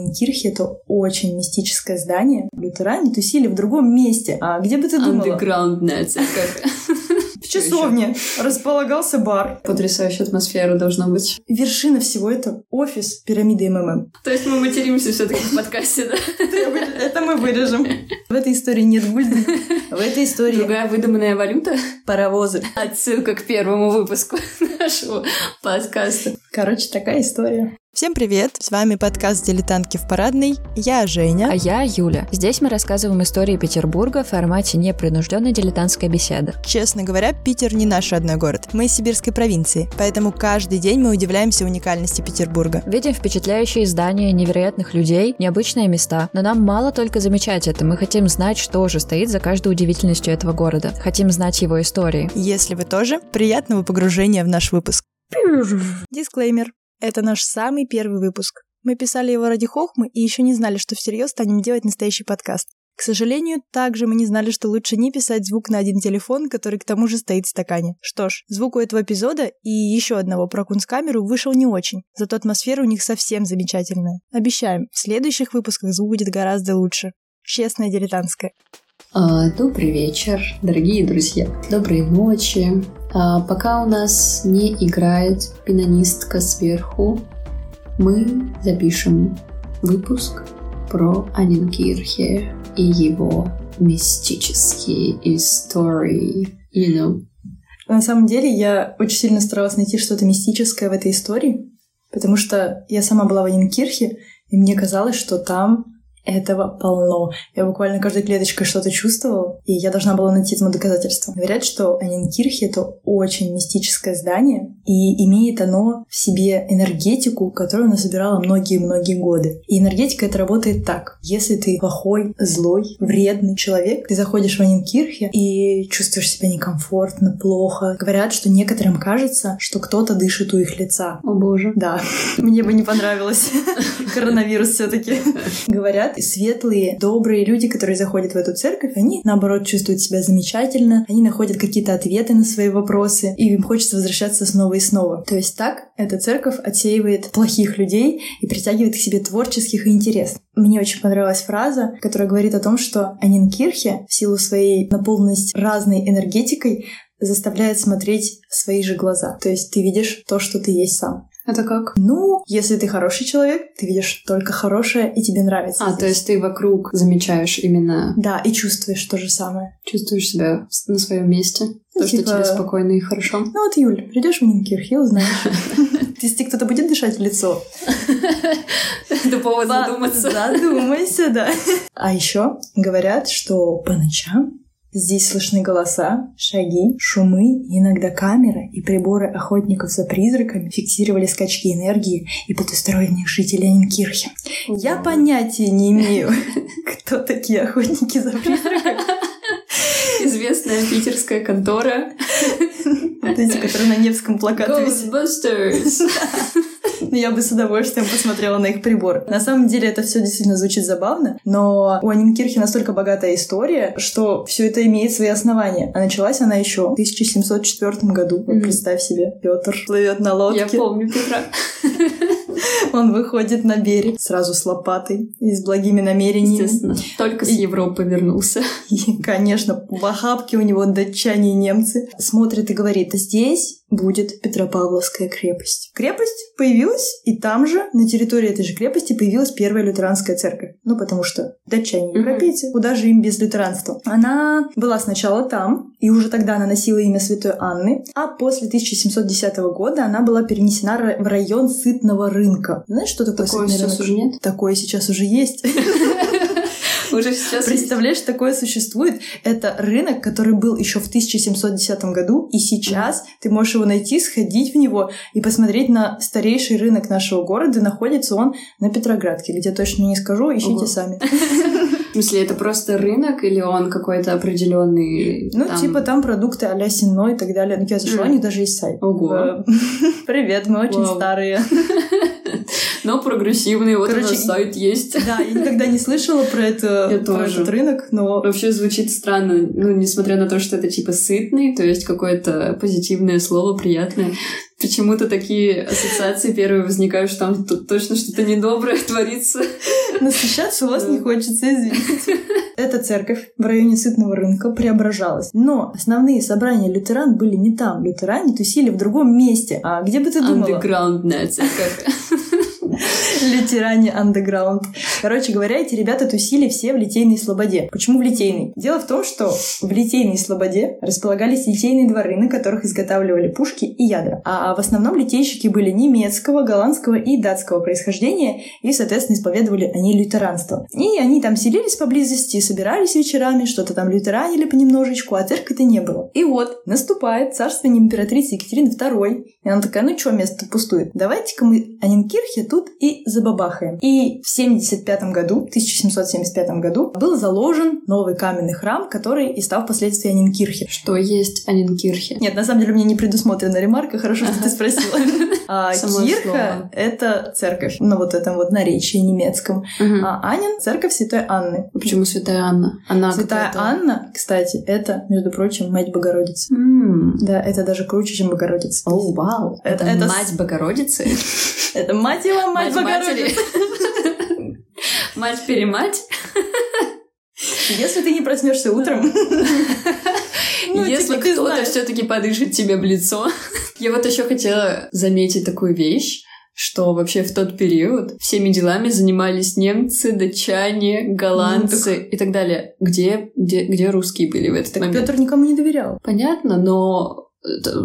Анинкирхе — это очень мистическое здание. Лютеране тусили в другом месте. А где бы ты думала? Андеграундная церковь. В часовне располагался бар. Потрясающая атмосфера должна быть. Вершина всего это офис пирамиды МММ. То есть мы материмся все таки в подкасте, да? Это мы вырежем. В этой истории нет Гульдена. В этой истории Другая выдуманная валюта? паровозы. Отсылка к первому выпуску нашего подкаста. Короче, такая история. Всем привет! С вами подкаст «Дилетантки в парадной». Я Женя. А я Юля. Здесь мы рассказываем истории Петербурга в формате непринужденной дилетантской беседы. Честно говоря, Питер не наш родной город. Мы из сибирской провинции, поэтому каждый день мы удивляемся уникальности Петербурга. Видим впечатляющие здания, невероятных людей, необычные места. Но нам мало только замечать это. Мы хотим знать, что же стоит за каждой удивительностью этого города. Хотим знать его истории. Если вы тоже, приятного погружения в наш выпуск. Дисклеймер. Это наш самый первый выпуск. Мы писали его ради хохмы и еще не знали, что всерьез станем делать настоящий подкаст. К сожалению, также мы не знали, что лучше не писать звук на один телефон, который к тому же стоит в стакане. Что ж, звук у этого эпизода и еще одного про кунсткамеру вышел не очень, зато атмосфера у них совсем замечательная. Обещаем, в следующих выпусках звук будет гораздо лучше. Честная дилетантская. Добрый вечер, дорогие друзья. Доброй ночи. А, Пока у нас не играет пианистка сверху, мы запишем выпуск про Анинкирхе и его мистические истории. You know. На самом деле, я очень сильно старалась найти что-то мистическое в этой истории, потому что я сама была в Анинкирхе, и мне казалось, что там этого полно. Я буквально каждой клеточкой что-то чувствовала, и я должна была найти этому доказательства. Говорят, что Анинкирхе — это очень мистическое здание, и имеет оно в себе энергетику, которую оно собирало многие-многие годы. И энергетика это работает так. Если ты плохой, злой, вредный человек, ты заходишь в Анинкирхе и чувствуешь себя некомфортно, плохо. Говорят, что некоторым кажется, что кто-то дышит у их лица. О боже. Да, мне бы не понравилось. Коронавирус все таки Говорят, светлые, добрые люди, которые заходят в эту церковь, они, наоборот, чувствуют себя замечательно, они находят какие-то ответы на свои вопросы, и им хочется возвращаться снова и снова. То есть так эта церковь отсеивает плохих людей и притягивает к себе творческих и интересных. Мне очень понравилась фраза, которая говорит о том, что Анинкирхе в силу своей наполненности разной энергетикой заставляет смотреть в свои же глаза. То есть ты видишь то, что ты есть сам. Это как? Ну, если ты хороший человек, ты видишь только хорошее, и тебе нравится. А, здесь. то есть ты вокруг замечаешь именно... Да, и чувствуешь то же самое. Чувствуешь себя на своем месте. Ну, То, что типа- тебе спокойно и хорошо. Ну вот, Юль, придешь в Нинкирх, я узнаю. Если кто-то будет дышать в лицо, Это повод задуматься. Задумайся, да. А еще говорят, что по ночам здесь слышны голоса, шаги, шумы, иногда камеры и приборы охотников за призраками фиксировали скачки энергии и потусторонних жителей Анинкирхи. Я понятия не имею, кто такие охотники за призраками. Известная питерская контора. Вот эти, которые на Невском плакате висят. Ghostbusters. Ну, Я бы с удовольствием посмотрела на их прибор. На самом деле это все действительно звучит забавно, но у Анинкирхи настолько богатая история, что все это имеет свои основания. А началась она еще в 1704 году. Вот Мгм. представь себе, Петр плывет на Я лодке, помню Петра. он выходит на берег сразу с лопатой и с благими намерениями. Естественно. Только с Европы вернулся. И, конечно, в охапке у него датчане и немцы. Смотрит и говорит, здесь будет Петропавловская крепость. Крепость появилась, и там же, на территории этой же крепости, появилась первая лютеранская церковь. Ну, потому что датчане европейцы, куда же им без лютеранства? Она была сначала там, и уже тогда она носила имя Святой Анны, а после 1710 года она была перенесена в район Сытного рынка. Знаешь, что такое Такое сейчас рынок? уже нет? Такое сейчас уже есть. Уже сейчас Представляешь, такое существует. Это рынок, который был еще в 1710 году, и сейчас ты можешь его найти, сходить в него и посмотреть на старейший рынок нашего города. Находится он на Петроградке, где точно не скажу, ищите Ого. сами. В смысле, это просто рынок или он какой-то определенный? Ну, там- типа там продукты а-ля Сино и так далее. Ну, я зашла, у Мгм. них даже есть сайт. Ого. Привет, мы очень Вау. старые. Но прогрессивный, вот Короче, у сайт есть. Да, я никогда не слышала про, это, я про тоже. этот рынок, но... Вообще звучит странно, ну, несмотря на то, что это типа сытный, то есть какое-то позитивное слово, приятное. Почему-то такие ассоциации первые возникают, что там тут точно что-то недоброе творится. Насыщаться у вас не хочется, извините. Эта церковь в районе Сытного рынка преображалась. Но основные собрания лютеран были не там. Лютеране тусили в другом месте. А где бы ты думала? Андеграундная церковь. Лютеране андеграунд. Короче говоря, эти ребята тусили все в Литейной Слободе. Почему в Литейной? Дело в том, что в Литейной Слободе располагались литейные дворы, на которых изготавливали пушки и ядра. А в основном литейщики были немецкого, голландского и датского происхождения, и, соответственно, исповедовали они лютеранство. И они там селились поблизости, собирались вечерами, что-то там лютеранили понемножечку, а церкви-то не было. И вот, наступает царствование императрицы Екатерины II, и она такая, ну что, место пустует? Давайте-ка мы Анинкирхе тут и забабахаем. И в 75 году, 1775 году, был заложен новый каменный храм, который и стал впоследствии Анинкирхе. Что есть Анинкирхе? Нет, на самом деле у меня не предусмотрена ремарка, хорошо, что ты спросила. А Кирха — это церковь на вот этом вот наречии немецком. А Анин — церковь Святой Анны. Почему Святая Анна? Она Святая Анна, кстати, это, между прочим, Мать Богородицы. Да, это даже круче, чем Богородица. О, вау! Это Мать Богородицы? Это мать его, мать, мать Богородицы. Мать-перемать. Если ты не проснешься утром, ну, Если типа, кто-то все-таки подышит тебе в лицо. Я вот еще хотела заметить такую вещь что вообще в тот период всеми делами занимались немцы, датчане, голландцы ну, так... и так далее. Где, где, где русские были в этот так момент? Петр никому не доверял. Понятно, но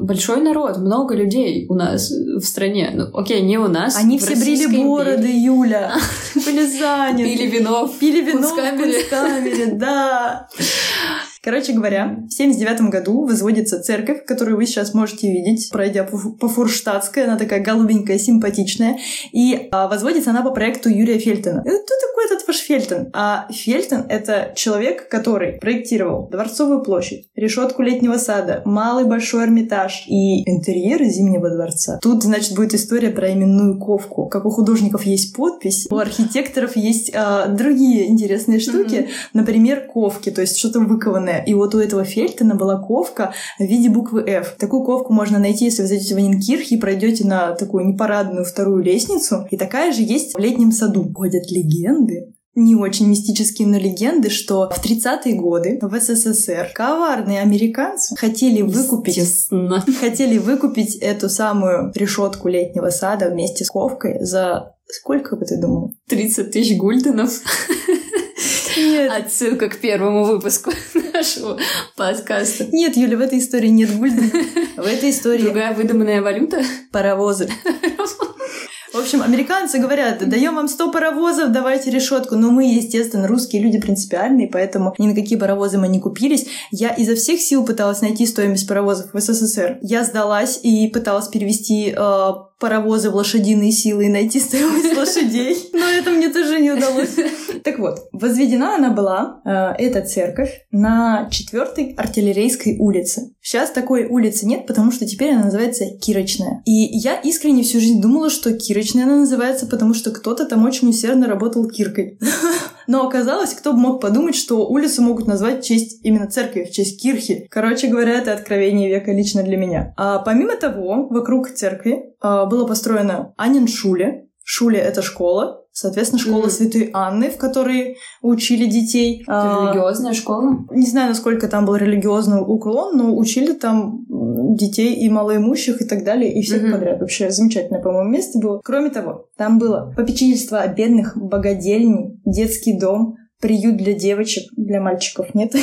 большой народ, много людей у нас в стране. Ну, окей, не у нас. Они все брили бороды, Юля. Были заняты. Пили вино. Пили вино в кунсткамере, да. Короче говоря, в 79 году возводится церковь, которую вы сейчас можете видеть, пройдя по, Фурштадтской. Она такая голубенькая, симпатичная. И а, возводится она по проекту Юрия Фельтона. Кто такой этот ваш Фельтон? А Фельтон — это человек, который проектировал Дворцовую площадь, решетку летнего сада, малый большой Эрмитаж и интерьеры Зимнего дворца. Тут, значит, будет история про именную ковку. Как у художников есть подпись, у архитекторов есть а, другие интересные штуки. Mm-hmm. Например, ковки, то есть что-то выкованное и вот у этого Фельтона была ковка в виде буквы F. Такую ковку можно найти, если вы зайдете в Анинкирх и пройдете на такую непарадную вторую лестницу. И такая же есть в летнем саду. Ходят легенды, не очень мистические, но легенды, что в 30-е годы в СССР коварные американцы хотели выкупить, хотели выкупить эту самую решетку летнего сада вместе с ковкой за сколько бы ты думал? 30 тысяч гульденов. Нет. Отсылка к первому выпуску нашего подкаста. Нет, Юля, в этой истории нет гульдена. В этой истории... Другая выдуманная валюта? Паровозы. В общем, американцы говорят, даем вам 100 паровозов, давайте решетку. Но мы, естественно, русские люди принципиальные, поэтому ни на какие паровозы мы не купились. Я изо всех сил пыталась найти стоимость паровозов в СССР. Я сдалась и пыталась перевести э, паровозы в лошадиные силы и найти стоимость лошадей. Но это мне тоже не удалось. Так вот, возведена она была, э, эта церковь, на 4 артиллерийской улице. Сейчас такой улицы нет, потому что теперь она называется Кирочная. И я искренне всю жизнь думала, что Кирочная она называется, потому что кто-то там очень усердно работал киркой. Но оказалось, кто бы мог подумать, что улицу могут назвать в честь именно церкви, в честь кирхи. Короче говоря, это откровение века лично для меня. А помимо того, вокруг церкви а, было построено Анин Шуле. Шуле — это школа, Соответственно, школа mm. Святой Анны, в которой учили детей. Это религиозная школа? Не знаю, насколько там был религиозный уклон, но учили там детей и малоимущих и так далее, и всех mm-hmm. подряд. Вообще замечательное, по-моему, место было. Кроме того, там было попечительство о бедных, богадельни, детский дом, приют для девочек, для мальчиков нет.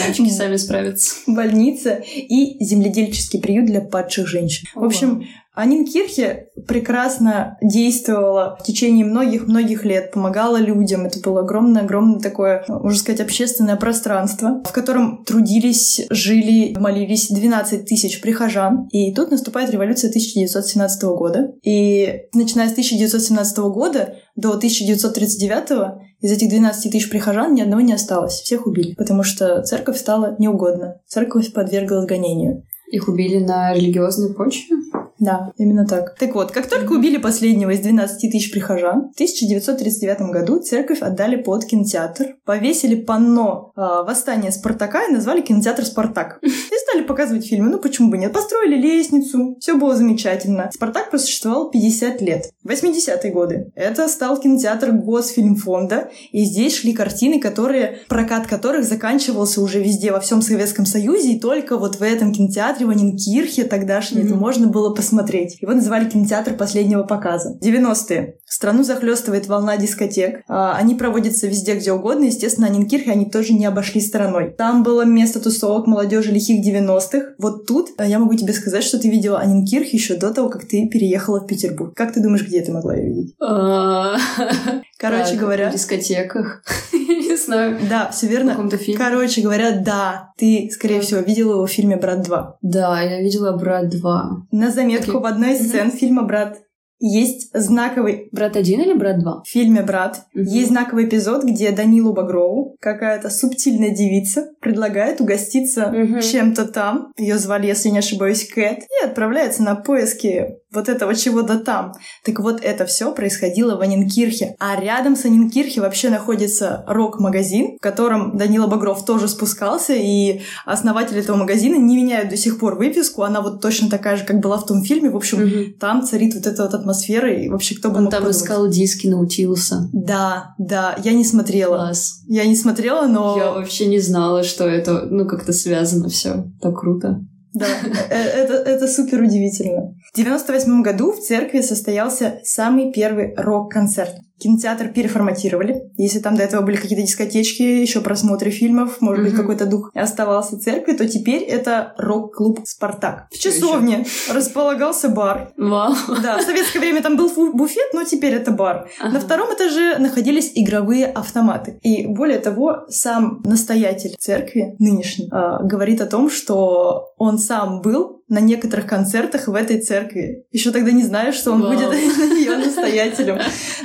Мальчики сами справятся. Больница и земледельческий приют для падших женщин. В общем, Анинкирхе прекрасно действовала в течение многих-многих лет, помогала людям. Это было огромное-огромное такое, можно сказать, общественное пространство, в котором трудились, жили, молились 12 тысяч прихожан. И тут наступает революция 1917 года. И начиная с 1917 года до 1939 из этих 12 тысяч прихожан ни одного не осталось. Всех убили, потому что церковь стала неугодна. Церковь подверглась гонению. Их убили на религиозной почве? Да, именно так. Так вот, как только убили последнего из 12 тысяч прихожан, в 1939 году церковь отдали под кинотеатр, повесили панно э, «Восстание Спартака» и назвали кинотеатр «Спартак». И стали показывать фильмы, ну почему бы нет. Построили лестницу, все было замечательно. «Спартак» просуществовал 50 лет. 80-е годы. Это стал кинотеатр Госфильмфонда, и здесь шли картины, которые, прокат которых заканчивался уже везде, во всем Советском Союзе, и только вот в этом кинотеатре в Анинкирхе тогдашнем mm-hmm. это можно было посмотреть. Его называли кинотеатр последнего показа. 90-е. Страну захлестывает волна дискотек. А, они проводятся везде, где угодно. Естественно, Анинкирхе они тоже не обошли стороной. Там было место тусовок молодежи лихих 90-х. Вот тут а, я могу тебе сказать, что ты видела Анинкирх еще до того, как ты переехала в Петербург. Как ты думаешь, где ты могла ее видеть? Короче говоря... В дискотеках. Не знаю. Да, все верно. В каком-то фильме. Короче говоря, да. Ты, скорее всего, видела его в фильме «Брат 2». Да, я видела «Брат 2». На заметку в одной из сцен фильма «Брат есть знаковый... Брат один или брат два? В фильме «Брат» угу. есть знаковый эпизод, где Данилу Багрову какая-то субтильная девица предлагает угоститься угу. чем-то там. Ее звали, если не ошибаюсь, Кэт. И отправляется на поиски вот этого чего-то там. Так вот, это все происходило в Анинкирхе. А рядом с Анинкирхе вообще находится рок-магазин, в котором Данила Багров тоже спускался, и основатель этого магазина не меняют до сих пор выписку. Она вот точно такая же, как была в том фильме. В общем, угу. там царит вот эта вот атмосфера, и вообще кто бы Он мог там подумать. искал диски Наутилуса. Да, да, я не смотрела. Класс. Я не смотрела, но... Я вообще не знала, что это, ну, как-то связано все. Так круто. Да, э, это, это супер удивительно. В 98 году в церкви состоялся самый первый рок-концерт. Кинотеатр переформатировали. Если там до этого были какие-то дискотечки, еще просмотры фильмов, может mm-hmm. быть, какой-то дух оставался церкви, то теперь это рок-клуб «Спартак». В часовне располагался бар. Вау. Да, в советское время там был буфет, но теперь это бар. Ага. На втором этаже находились игровые автоматы. И более того, сам настоятель церкви, нынешний, а, говорит о том, что он сам был на некоторых концертах в этой церкви. Еще тогда не знаю, что он Вау. будет ее настоятелем.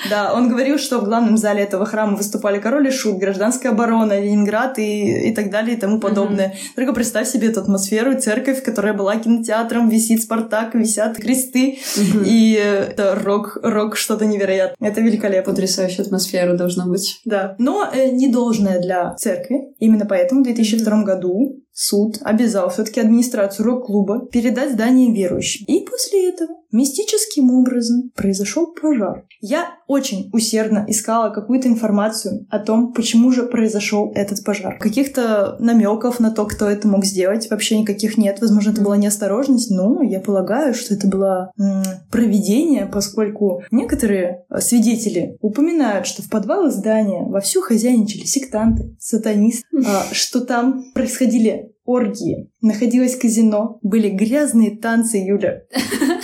Да, он говорил, что в главном зале этого храма выступали король и шут, гражданская оборона, Ленинград и, и так далее и тому подобное. Mm-hmm. Только представь себе эту атмосферу, церковь, которая была кинотеатром, висит Спартак, висят кресты, mm-hmm. и это рок, рок что-то невероятное. Это великолепно. Потрясающая атмосфера должна быть. Да, но э, не должная для церкви. Именно поэтому в 2002 mm-hmm. году суд обязал все-таки администрацию рок-клуба передать здание верующим. И после этого мистическим образом произошел пожар. Я очень усердно искала какую-то информацию о том, почему же произошел этот пожар. Каких-то намеков на то, кто это мог сделать, вообще никаких нет. Возможно, это была неосторожность, но я полагаю, что это было м- проведение, поскольку некоторые э, свидетели упоминают, что в подвалы здания вовсю хозяйничали сектанты, сатанисты, а, что там происходили оргии, находилось казино, были грязные танцы, Юля.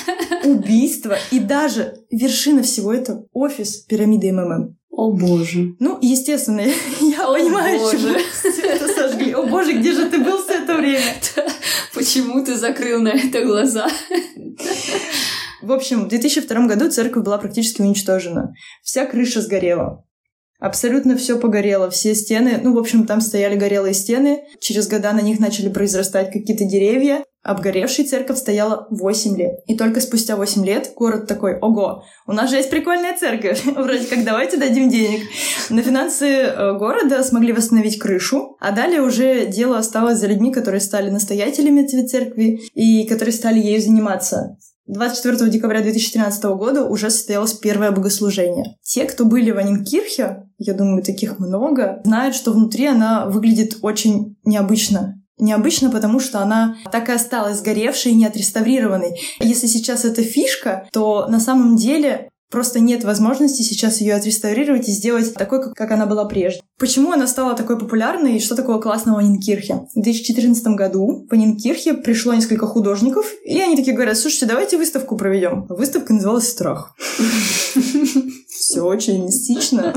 убийство и даже вершина всего этого — офис пирамиды МММ. О боже. Ну, естественно, я О понимаю, боже. чему все это сожгли. О боже, где же ты был все это время? Почему ты закрыл на это глаза? В общем, в 2002 году церковь была практически уничтожена. Вся крыша сгорела. Абсолютно все погорело, все стены, ну, в общем, там стояли горелые стены, через года на них начали произрастать какие-то деревья, Обгоревшая церковь стояла 8 лет. И только спустя 8 лет город такой, ого, у нас же есть прикольная церковь. Вроде как давайте дадим денег. На финансы э, города смогли восстановить крышу, а далее уже дело осталось за людьми, которые стали настоятелями этой церкви и которые стали ею заниматься. 24 декабря 2013 года уже состоялось первое богослужение. Те, кто были в Анинкирхе, я думаю, таких много, знают, что внутри она выглядит очень необычно. Необычно, потому что она так и осталась сгоревшей и не отреставрированной. Если сейчас это фишка, то на самом деле Просто нет возможности сейчас ее отреставрировать и сделать такой, как, она была прежде. Почему она стала такой популярной и что такого классного в Нинкирхе? В 2014 году в Нинкирхе пришло несколько художников, и они такие говорят, слушайте, давайте выставку проведем. Выставка называлась «Страх». все очень мистично.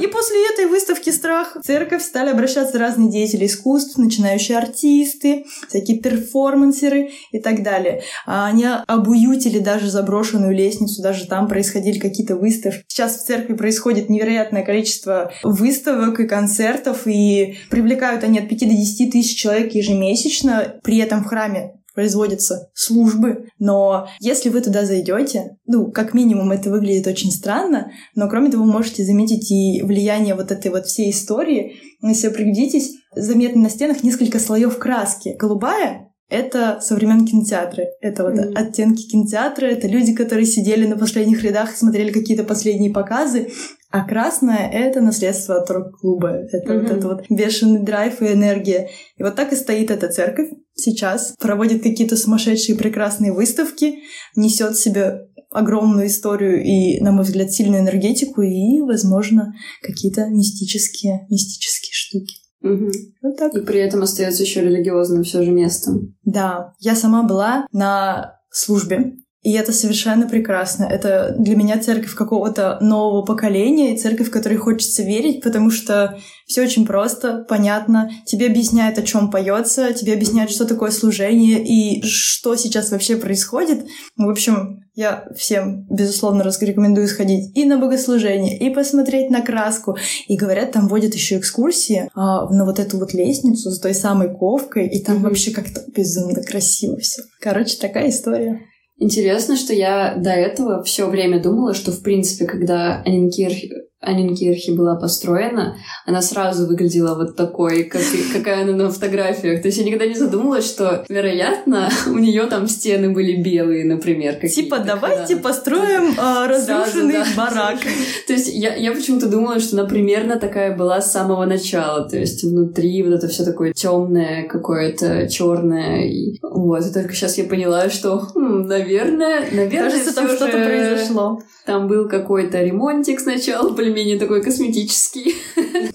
И после этой выставки «Страх» в церковь стали обращаться разные деятели искусств, начинающие артисты, всякие перформансеры и так далее. А они обуютили даже заброшенную лестницу, даже там происходили какие-то выставки. Сейчас в церкви происходит невероятное количество выставок и концертов, и привлекают они от 5 до 10 тысяч человек ежемесячно. При этом в храме производятся службы, но если вы туда зайдете, ну, как минимум это выглядит очень странно, но кроме того, вы можете заметить и влияние вот этой вот всей истории. Если вы приглядитесь, заметно на стенах несколько слоев краски. Голубая это современные кинотеатры. Это вот mm-hmm. оттенки кинотеатра, это люди, которые сидели на последних рядах и смотрели какие-то последние показы. А красное — это наследство от рок-клуба. Это mm-hmm. вот этот вот бешеный драйв и энергия. И вот так и стоит эта церковь сейчас. Проводит какие-то сумасшедшие прекрасные выставки, несет в себе огромную историю и, на мой взгляд, сильную энергетику и, возможно, какие-то мистические, мистические штуки. Угу. Вот так. И при этом остается еще религиозным все же местом. Да. Я сама была на службе и это совершенно прекрасно. Это для меня церковь какого-то нового поколения, и церковь, в которой хочется верить, потому что все очень просто, понятно. Тебе объясняют, о чем поется, тебе объясняют, что такое служение и что сейчас вообще происходит. В общем, я всем, безусловно, рекомендую сходить и на богослужение, и посмотреть на краску. И говорят, там водят еще экскурсии а, на вот эту вот лестницу с той самой ковкой, и там mm-hmm. вообще как-то безумно красиво все. Короче, такая история. Интересно, что я до этого все время думала, что, в принципе, когда Анинкирх Анинкирхи была построена, она сразу выглядела вот такой, как, какая она на фотографиях. То есть я никогда не задумывалась, что, вероятно, у нее там стены были белые, например. Типа, давайте когда... построим э, разрушенный сразу, да. барак. То есть я, я почему-то думала, что она примерно такая была с самого начала. То есть внутри вот это все такое темное, какое-то черное. И... Вот, и только сейчас я поняла, что, хм, наверное, наверное, Кажется, там что-то произошло. Там был какой-то ремонтик сначала, более-менее такой косметический.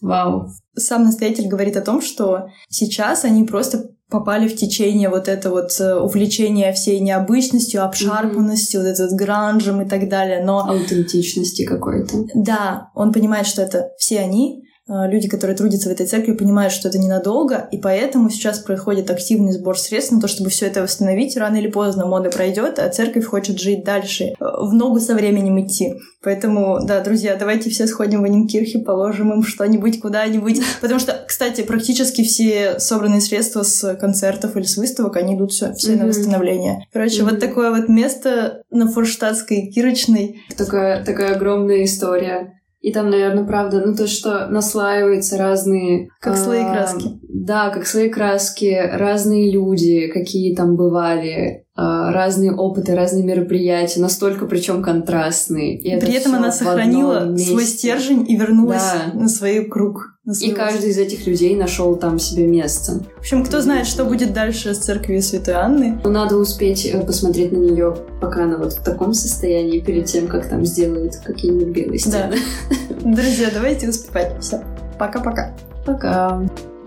Вау. Сам настоятель говорит о том, что сейчас они просто попали в течение вот это вот э, увлечения всей необычностью, обшарпанностью, mm-hmm. вот это вот гранжем и так далее, но... Аутентичности какой-то. Да, он понимает, что это все они, люди, которые трудятся в этой церкви, понимают, что это ненадолго, и поэтому сейчас происходит активный сбор средств на то, чтобы все это восстановить. Рано или поздно мода пройдет, а церковь хочет жить дальше, э, в ногу со временем идти. Поэтому, да, друзья, давайте все сходим в Анинкирхе, положим им что-нибудь куда-нибудь. Потому что, кстати, практически все собранные средства с концертов или с выставок, они идут все, все mm-hmm. на восстановление. Короче, mm-hmm. вот такое вот место на Форштадтской Кирочной. Такая, такая огромная история. И там, наверное, правда, ну то, что наслаиваются разные... Как а, слои краски. Да, как слои краски, разные люди, какие там бывали, разные опыты, разные мероприятия, настолько причем контрастные. И При этом она сохранила свой стержень и вернулась да. на свой круг. На и каждый из этих людей нашел там себе место. В общем, кто знает, что будет дальше с церковью Святой Анны. Но надо успеть э, посмотреть на нее, пока она вот в таком состоянии, перед тем, как там сделают какие-нибудь белые стены. Да. Друзья, давайте успевать. Все. Пока-пока. Пока. -пока. Пока.